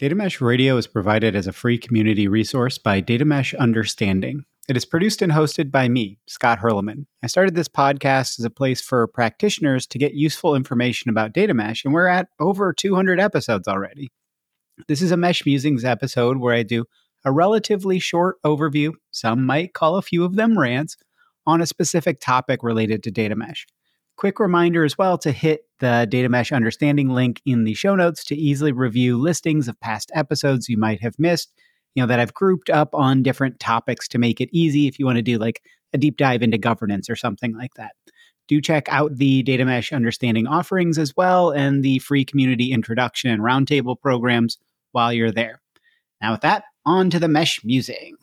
Data Mesh Radio is provided as a free community resource by Data Mesh Understanding. It is produced and hosted by me, Scott Hirleman. I started this podcast as a place for practitioners to get useful information about data mesh, and we're at over 200 episodes already. This is a Mesh Musings episode where I do a relatively short overview, some might call a few of them rants, on a specific topic related to data mesh. Quick reminder as well to hit the data mesh understanding link in the show notes to easily review listings of past episodes you might have missed, you know, that I've grouped up on different topics to make it easy if you want to do like a deep dive into governance or something like that. Do check out the data mesh understanding offerings as well and the free community introduction and roundtable programs while you're there. Now, with that, on to the mesh musing.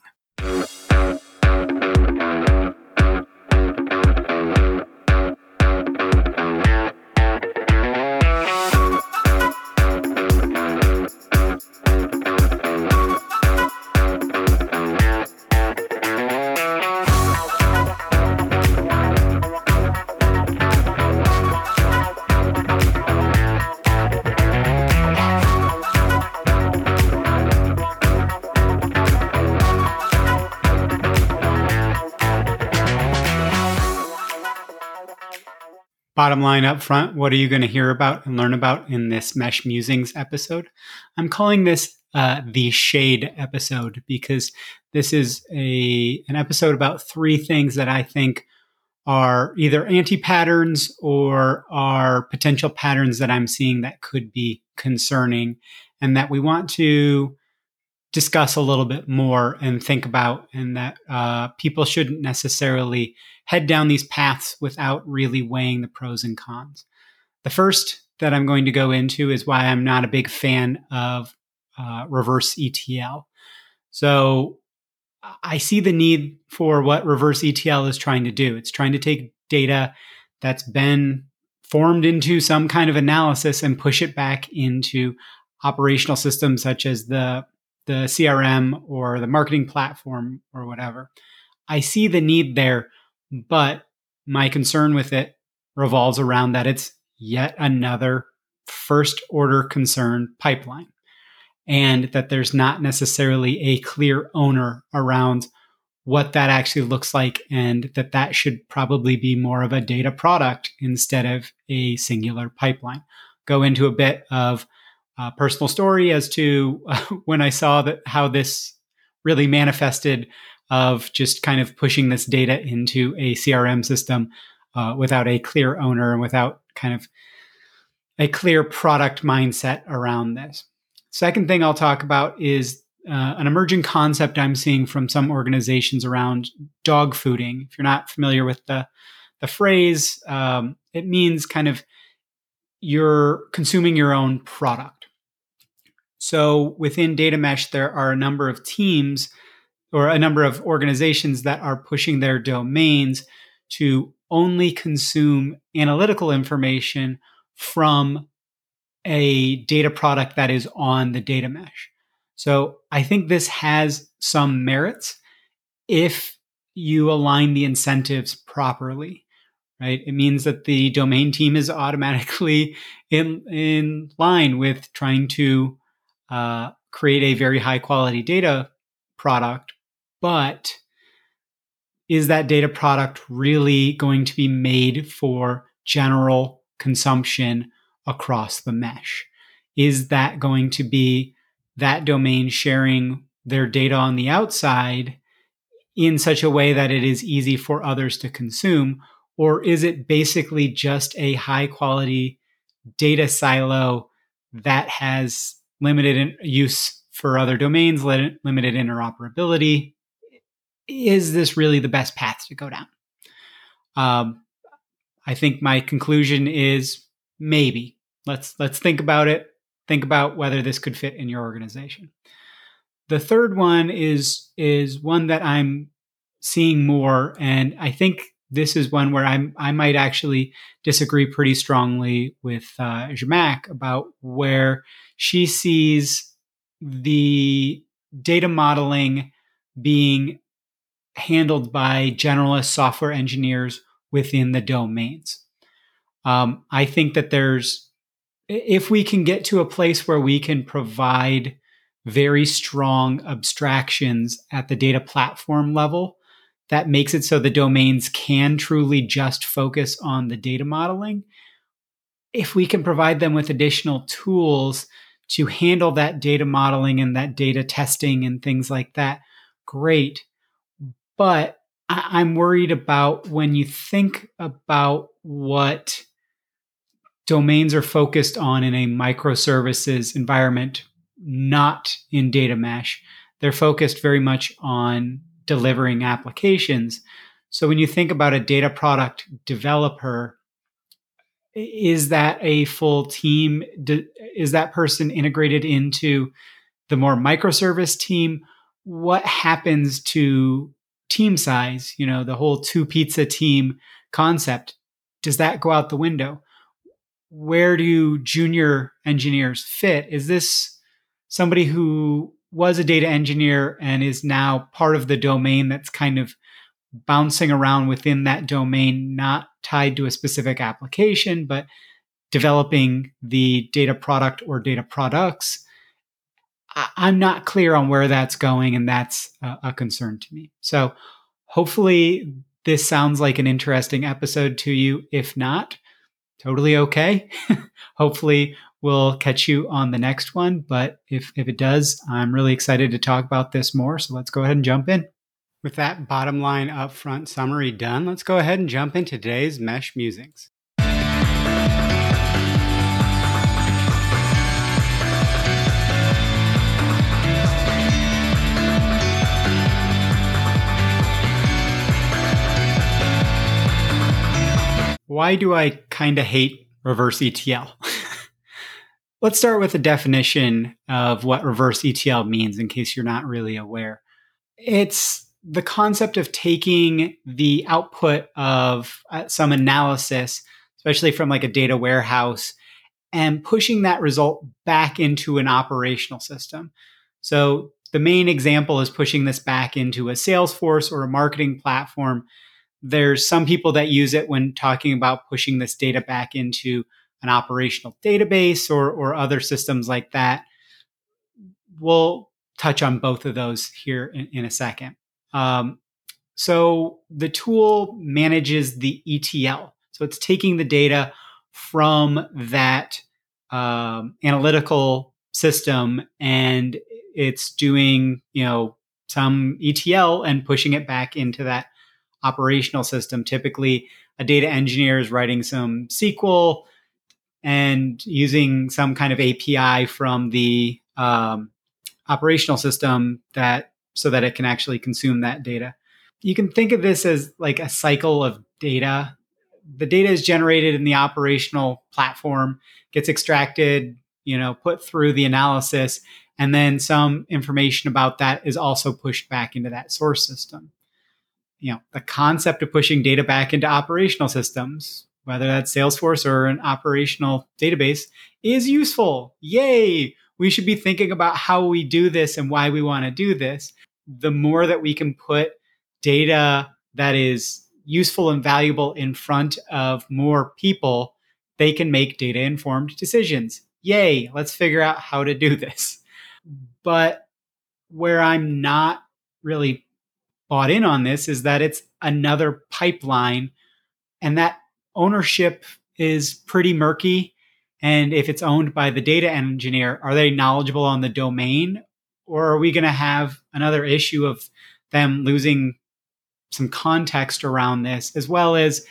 Bottom line up front, what are you going to hear about and learn about in this Mesh Musings episode? I'm calling this uh, the Shade episode because this is a an episode about three things that I think are either anti patterns or are potential patterns that I'm seeing that could be concerning and that we want to discuss a little bit more and think about, and that uh, people shouldn't necessarily head down these paths without really weighing the pros and cons. The first that I'm going to go into is why I'm not a big fan of uh, reverse ETL. So I see the need for what reverse ETL is trying to do. It's trying to take data that's been formed into some kind of analysis and push it back into operational systems such as the the CRM or the marketing platform or whatever. I see the need there, but my concern with it revolves around that it's yet another first order concern pipeline and that there's not necessarily a clear owner around what that actually looks like and that that should probably be more of a data product instead of a singular pipeline go into a bit of uh, personal story as to when I saw that how this really manifested of just kind of pushing this data into a CRM system uh, without a clear owner and without kind of a clear product mindset around this. Second thing I'll talk about is uh, an emerging concept I'm seeing from some organizations around dog fooding. If you're not familiar with the the phrase, um, it means kind of you're consuming your own product. So within Data Mesh, there are a number of teams or a number of organizations that are pushing their domains to only consume analytical information from a data product that is on the data mesh. So I think this has some merits if you align the incentives properly, right? It means that the domain team is automatically in in line with trying to uh, create a very high quality data product, but is that data product really going to be made for general consumption across the mesh? Is that going to be that domain sharing their data on the outside in such a way that it is easy for others to consume? Or is it basically just a high quality data silo that has limited use for other domains, limited interoperability. Is this really the best path to go down? Um, I think my conclusion is maybe. Let's let's think about it. Think about whether this could fit in your organization. The third one is is one that I'm seeing more, and I think this is one where I'm I might actually disagree pretty strongly with uh, Zhamak about where she sees the data modeling being handled by generalist software engineers within the domains. Um, I think that there's, if we can get to a place where we can provide very strong abstractions at the data platform level that makes it so the domains can truly just focus on the data modeling. If we can provide them with additional tools to handle that data modeling and that data testing and things like that, great. But I- am worried about when you think about what domains are focused on in a microservices environment, not in data mesh. They're focused very much on delivering applications. So when you think about a data product developer, is that a full team? Is that person integrated into the more microservice team? What happens to team size? You know, the whole two pizza team concept. Does that go out the window? Where do junior engineers fit? Is this somebody who was a data engineer and is now part of the domain that's kind of bouncing around within that domain, not tied to a specific application, but developing the data product or data products. I'm not clear on where that's going, and that's a, concern to me. So, hopefully, this sounds like an interesting episode to you. If not, totally okay. hopefully, we'll catch you on the next one. But if, if it does, I'm really excited to talk about this more. So, let's go ahead and jump in. With that bottom line upfront summary done, let's go ahead and jump into today's Mesh Musings. Why do I kind of hate reverse ETL? Let's start with a definition of what reverse ETL means in case you're not really aware. It's the concept of taking the output of uh, some analysis, especially from like a data warehouse, and pushing that result back into an operational system. So the main example is pushing this back into a Salesforce or a marketing platform. There's some people that use it when talking about pushing this data back into an operational database or, or other systems like that. We'll touch on both of those here in, in a second. Um, so the tool manages the ETL. So it's taking the data from that um, analytical system and it's doing, you know, some ETL and pushing it back into that operational system. Typically, a data engineer is writing some SQL and using some kind of API from the um, operational system that so that it can actually consume that data. You can think of this as like a cycle of data. The data is generated in the operational platform, gets extracted, you know, put through the analysis, and then some information about that is also pushed back into that source system. You know, the concept of pushing data back into operational systems, whether that's Salesforce or an operational database, is useful. Yay! We should be thinking about how we do this and why we want to do this the more that we can put data that is useful and valuable in front of more people, they can make data informed decisions. Yay, let's figure out how to do this. But where I'm not really bought in on this is that it's another pipeline and that ownership is pretty murky. And if it's owned by the data engineer, are they knowledgeable on the domain or are we going to have another issue of them losing some context around this, as well as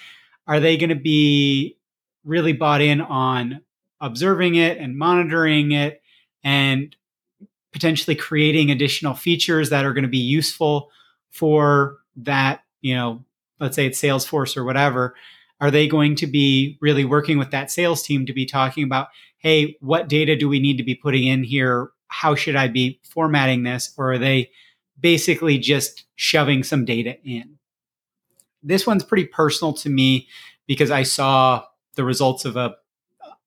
are they going to be really bought in on observing it and monitoring it and potentially creating additional features that are going to be useful for that, you know, let's say it's Salesforce or whatever. Are they going to be really working with that sales team to be talking about, hey, what data do we need to be putting in here how should I be formatting this? Or are they basically just shoving some data in? This one's pretty personal to me because I saw the results of a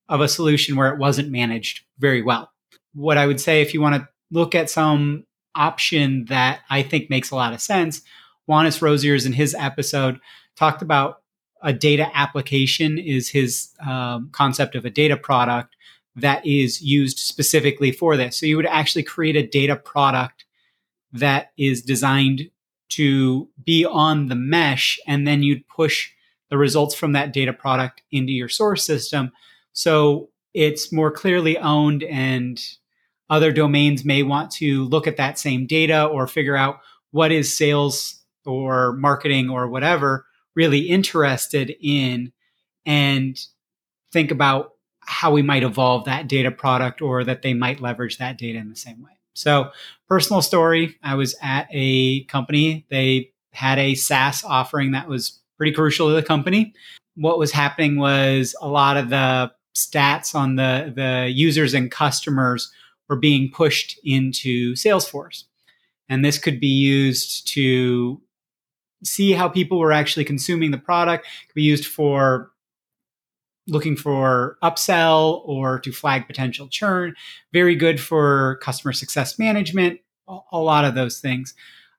of a solution where it wasn't managed very well. What I would say if you want to look at some option that I think makes a lot of sense, Wannes Rosiers in his episode talked about a data application is his um, concept of a data product that is used specifically for this. So you would actually create a data product that is designed to be on the mesh, and then you'd push the results from that data product into your source system. So it's more clearly owned, and other domains may want to look at that same data or figure out what is sales or marketing or whatever really interested in and think about how we might evolve that data product or that they might leverage that data in the same way. So, personal story I was at a company, they had a SaaS offering that was pretty crucial to the company. What was happening was a lot of the stats on the, the users and customers were being pushed into Salesforce. And this could be used to see how people were actually consuming the product, could be used for looking for upsell or to flag potential churn. Very good for customer success management, a lot of those things.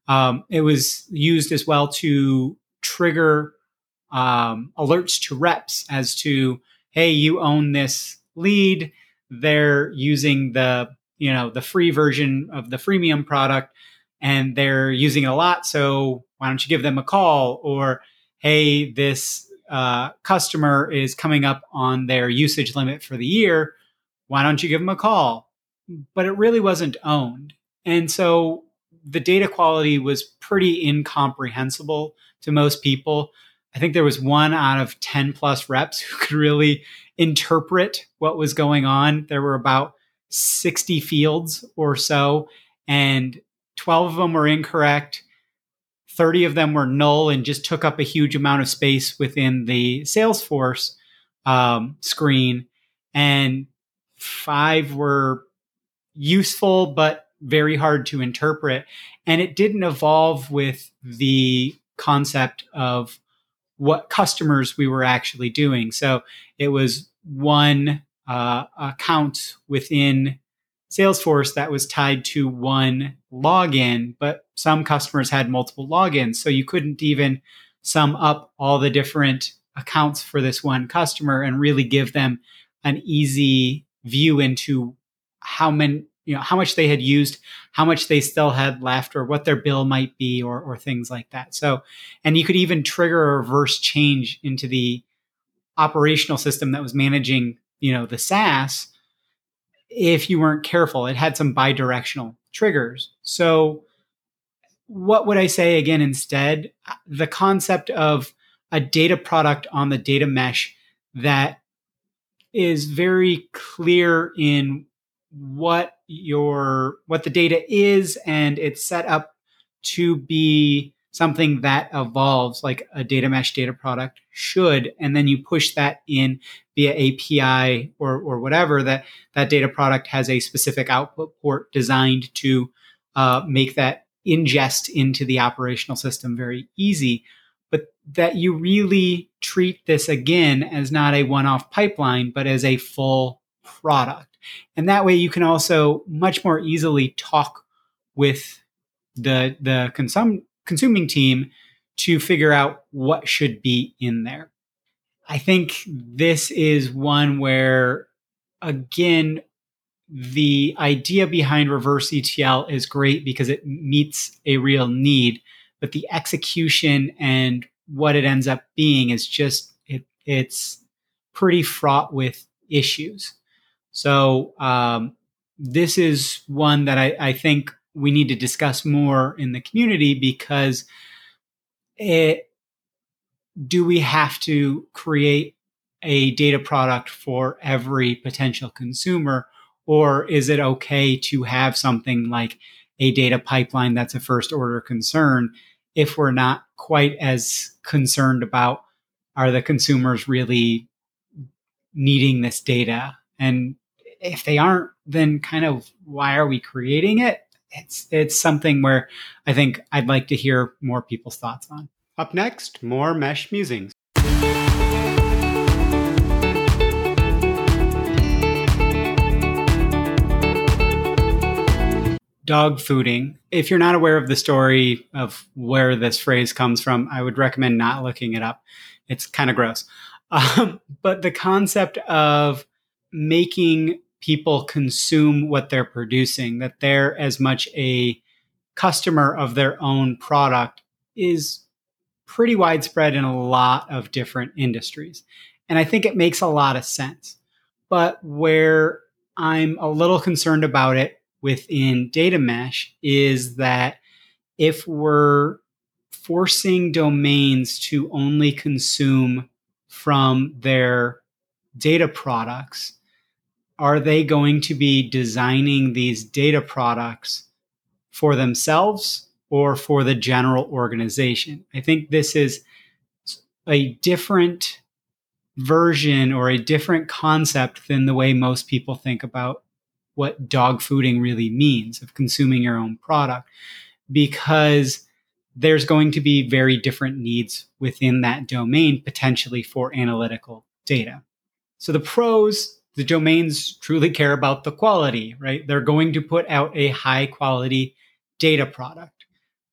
Um, it was used as well to trigger um, alerts to reps as to, hey, you own this lead. They're using the you know the free version of the freemium product, and they're using it a lot. So why don't you give them a call? Or hey, this uh, customer is coming up on their usage limit for the year, why don't you give them a call? But it really wasn't owned. And so the data quality was pretty incomprehensible to most people. I think there was one out of 10 plus reps who could really interpret what was going on. There were about 60 fields or so, and 12 of them were incorrect. 30 of them were null and just took up a huge amount of space within the Salesforce um, screen. And five were useful, but very hard to interpret. And it didn't evolve with the concept of what customers we were actually doing. So it was one uh, account within Salesforce that was tied to one login, but some customers had multiple logins. So you couldn't even sum up all the different accounts for this one customer and really give them an easy view into how many you know how much they had used how much they still had left or what their bill might be or, or things like that so and you could even trigger a reverse change into the operational system that was managing you know the saas if you weren't careful. It had some bidirectional triggers. So, what would I say again instead? The concept of a data product on the data mesh that is very clear in what your what the data is and it's set up to be something that evolves like a data mesh data product should and then you push that in via api or, or whatever that that data product has a specific output port designed to uh, make that ingest into the operational system very easy. But that you really treat this again as not a one-off pipeline but as a full product. And that way you can also much more easily talk with the the consum- consuming team to figure out what should be in there. I think this is one where, again, the idea behind reverse ETL is great because it meets a real need, but the execution and what it ends up being is just it, it's pretty fraught with issues. So um, this is one that I, I think we need to discuss more in the community because it do we have to create a data product for every potential consumer? Or is it okay to have something like a data pipeline that's a first order concern if we're not quite as concerned about are the consumers really needing this data? And if they aren't then kind of why are we creating it it's it's something where I think I'd like to hear more people's thoughts on. Up next, more mesh musings. Dog fooding. If you're not aware of the story of where this phrase comes from, I would recommend not looking it up. It's kind of gross. Um, but the concept of making people consume what they're producing, that they're as much a customer of their own product is pretty widespread in a lot of different industries. And I think it makes a lot of sense. But where I'm a little concerned about it within data mesh is that if we're forcing domains to only consume from their data products, are they going to be designing these data products for themselves or for the general organization? I think this is a different version or a different concept than the way most people think about what dog fooding really means of consuming your own product because there's going to be very different needs within that domain potentially for analytical data. So the pros, the domains truly care about the quality, right? They're going to put out a high quality data product.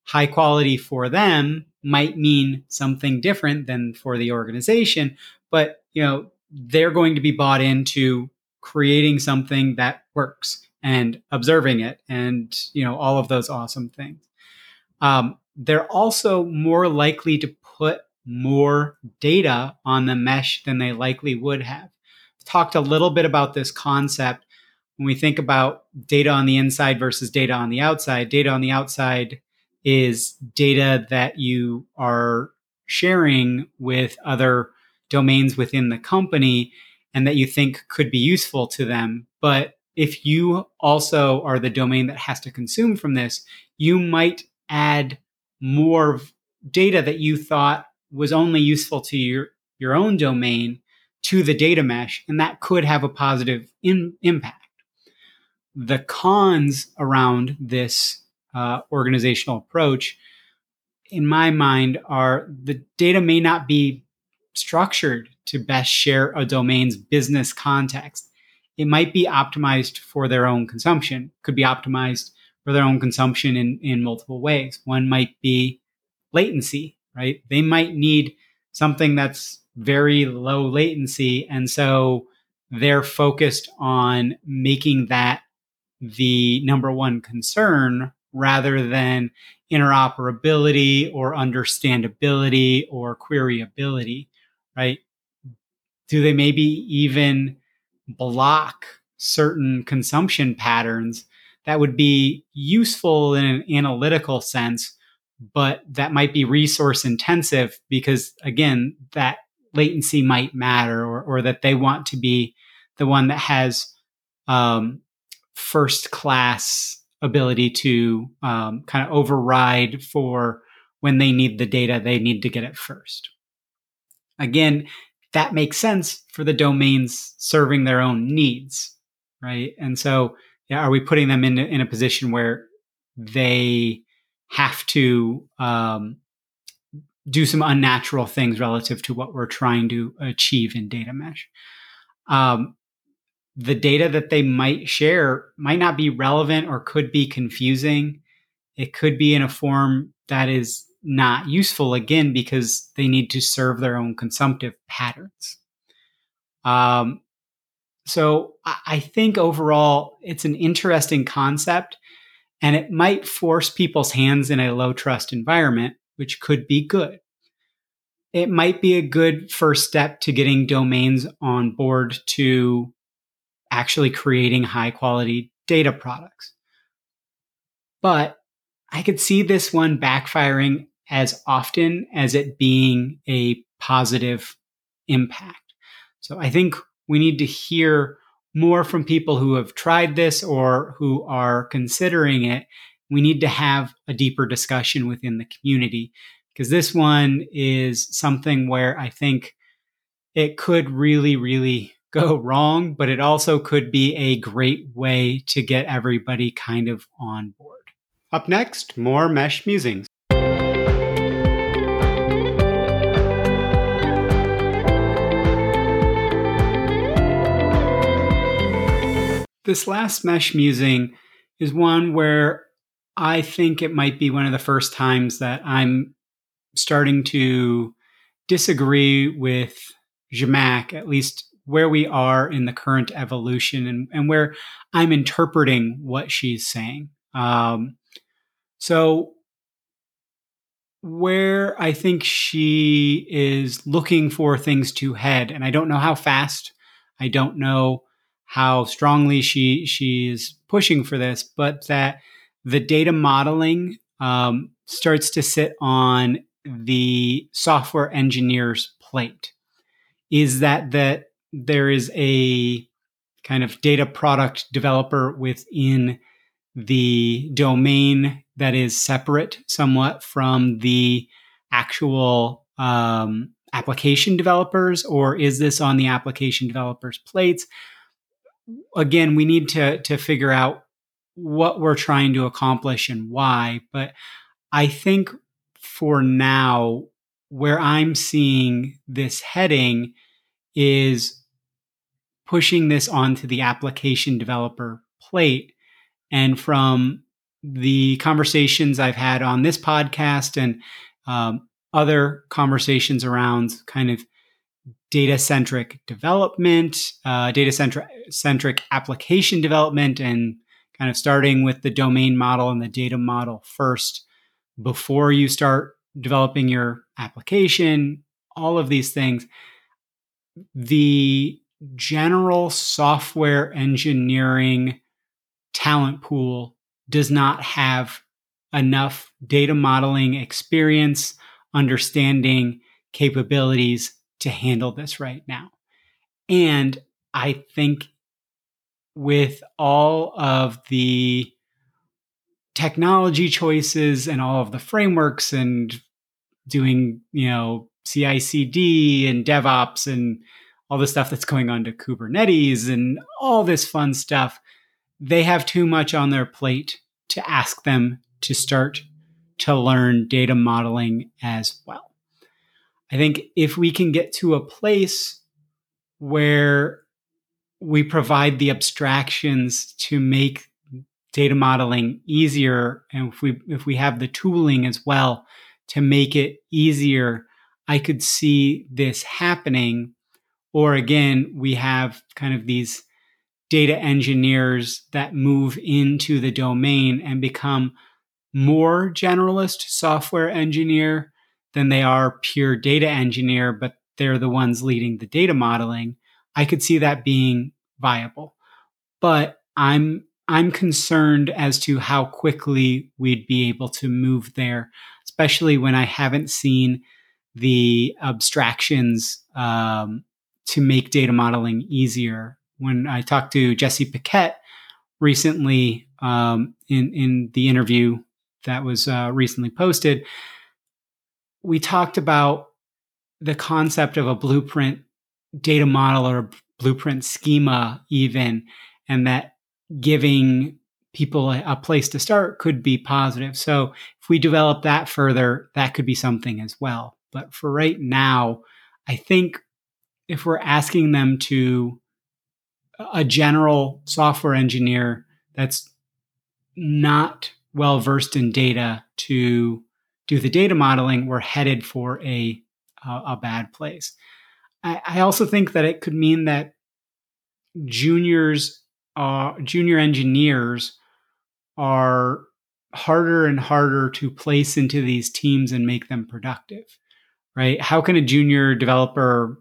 High quality for them might mean something different than for the organization, but you know, they're going to be bought into creating something that works and observing it and you know all of those awesome things um, they're also more likely to put more data on the mesh than they likely would have talked a little bit about this concept when we think about data on the inside versus data on the outside data on the outside is data that you are sharing with other domains within the company and that you think could be useful to them. But if you also are the domain that has to consume from this, you might add more data that you thought was only useful to your, your own domain to the data mesh, and that could have a positive in, impact. The cons around this uh, organizational approach, in my mind, are the data may not be structured to best share a domain's business context. It might be optimized for their own consumption, could be optimized for their own consumption in, in multiple ways. One might be latency, right? They might need something that's very low latency. And so they're focused on making that the number one concern rather than interoperability or understandability or queryability right? Do they maybe even block certain consumption patterns that would be useful in an analytical sense, but that might be resource intensive because, again, that latency might matter or, or that they want to be the one that has um, first class ability to um, kind of override for when they need the data, they need to get it first. Again, that makes sense for the domains serving their own needs, right? And so, yeah, are we putting them in in a position where they have to um, do some unnatural things relative to what we're trying to achieve in data mesh? Um, the data that they might share might not be relevant or could be confusing. It could be in a form that is not useful again because they need to serve their own consumptive patterns. Um, so I think overall it's an interesting concept and it might force people's hands in a low trust environment, which could be good. It might be a good first step to getting domains on board to actually creating high quality data products. But I could see this one backfiring as often as it being a positive impact. So I think we need to hear more from people who have tried this or who are considering it. We need to have a deeper discussion within the community because this one is something where I think it could really, really go wrong, but it also could be a great way to get everybody kind of on board. Up next, more mesh musings. This last mesh musing is one where I think it might be one of the first times that I'm starting to disagree with Zhamak, at least where we are in the current evolution and, and where I'm interpreting what she's saying. Um, so, where I think she is looking for things to head, and I don't know how fast, I don't know how strongly she she is pushing for this, but that the data modeling um, starts to sit on the software engineer's plate. Is that that there is a kind of data product developer within the domain that is separate somewhat from the actual um, application developers, or is this on the application developers' plates? Again, we need to to figure out what we're trying to accomplish and why. But I think for now, where I'm seeing this heading is pushing this onto the application developer plate. And from the conversations I've had on this podcast and um, other conversations around kind of data centric development, uh, data centric application development, and kind of starting with the domain model and the data model first before you start developing your application, all of these things. The general software engineering talent pool does not have enough data modeling experience, understanding, capabilities to handle this right now. And I think with all of the technology choices and all of the frameworks and doing, you know, CI CD and DevOps and all the stuff that's going on to Kubernetes and all this fun stuff, they have too much on their plate to ask them to start to learn data modeling as well. I think if we can get to a place where we provide the abstractions to make data modeling easier. And if we if we have the tooling as well to make it easier i could see this happening. Or again we have kind of these data engineers that move into the domain and become more generalist software engineer than they are pure data engineer but they're the ones leading the data modeling I could see that being viable. But I'm I'm concerned as to how quickly we'd be able to move there, especially when I haven't seen the abstractions um, to make data modeling easier. When I talked to Jesse Paquette recently um, in in the interview that was uh, recently posted, we talked about the concept of a blueprint data model or blueprint schema even and that giving people a, place to start could be positive. So if we develop that further that could be something as well. But for right now i think if we're asking them to a general software engineer that's not well versed in data to do the data modeling we're headed for a a, a bad place I, also think that it could mean that juniors, uh, junior engineers are harder and harder to place into these teams and make them productive, right? How can a junior developer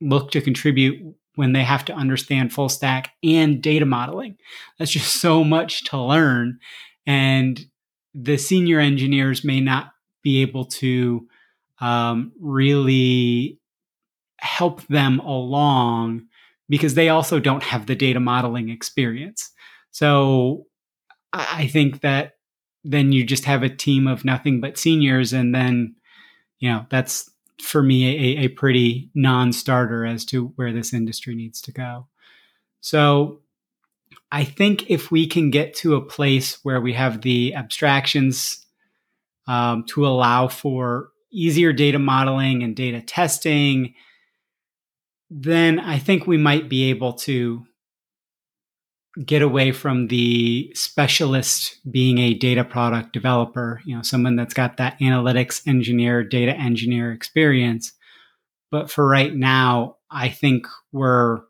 look to contribute when they have to understand full stack and data modeling? That's just so much to learn. And the senior engineers may not be able to um, really help them along because they also don't have the data modeling experience. So I think that then you just have a team of nothing but seniors, and then, you know, that's for me a, a pretty non starter as to where this industry needs to go. So I think if we can get to a place where we have the abstractions um, to allow for easier data modeling and data testing then I think we might be able to get away from the specialist being a data product developer, you know, someone that's got that analytics engineer, data engineer experience. But for right now, I think we're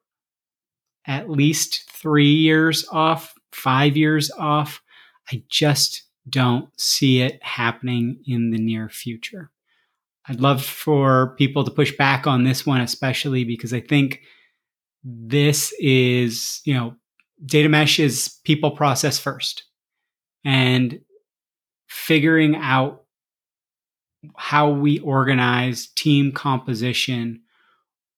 at least three years off, five years off. I just don't see it happening in the near future. I'd love for people to push back on this one, especially because I think this is, you know, data mesh is people process first. And figuring out how we organize team composition,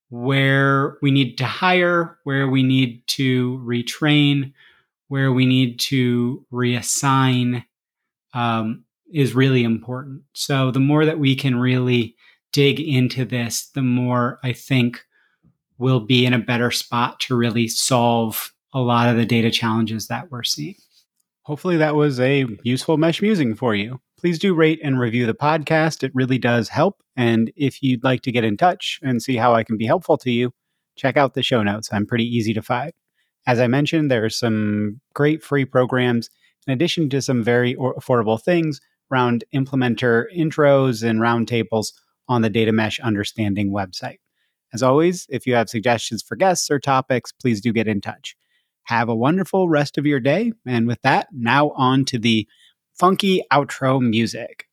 where we need to hire, where we need to retrain, where we need to reassign um, is really important. So the more that we can really dig into this, the more I think we'll be in a better spot to really solve a lot of the data challenges that we're seeing. Hopefully, that was a useful mesh musing for you. Please do rate and review the podcast. It really does help. And if you'd like to get in touch and see how I can be helpful to you, check out the show notes. I'm pretty easy to find. As I mentioned, there are some great free programs in addition to some very affordable things around implementer intros and roundtables on the Data Mesh Understanding website. As always, if you have suggestions for guests or topics, please do get in touch. Have a wonderful rest of your day. And with that, now on to the funky outro music.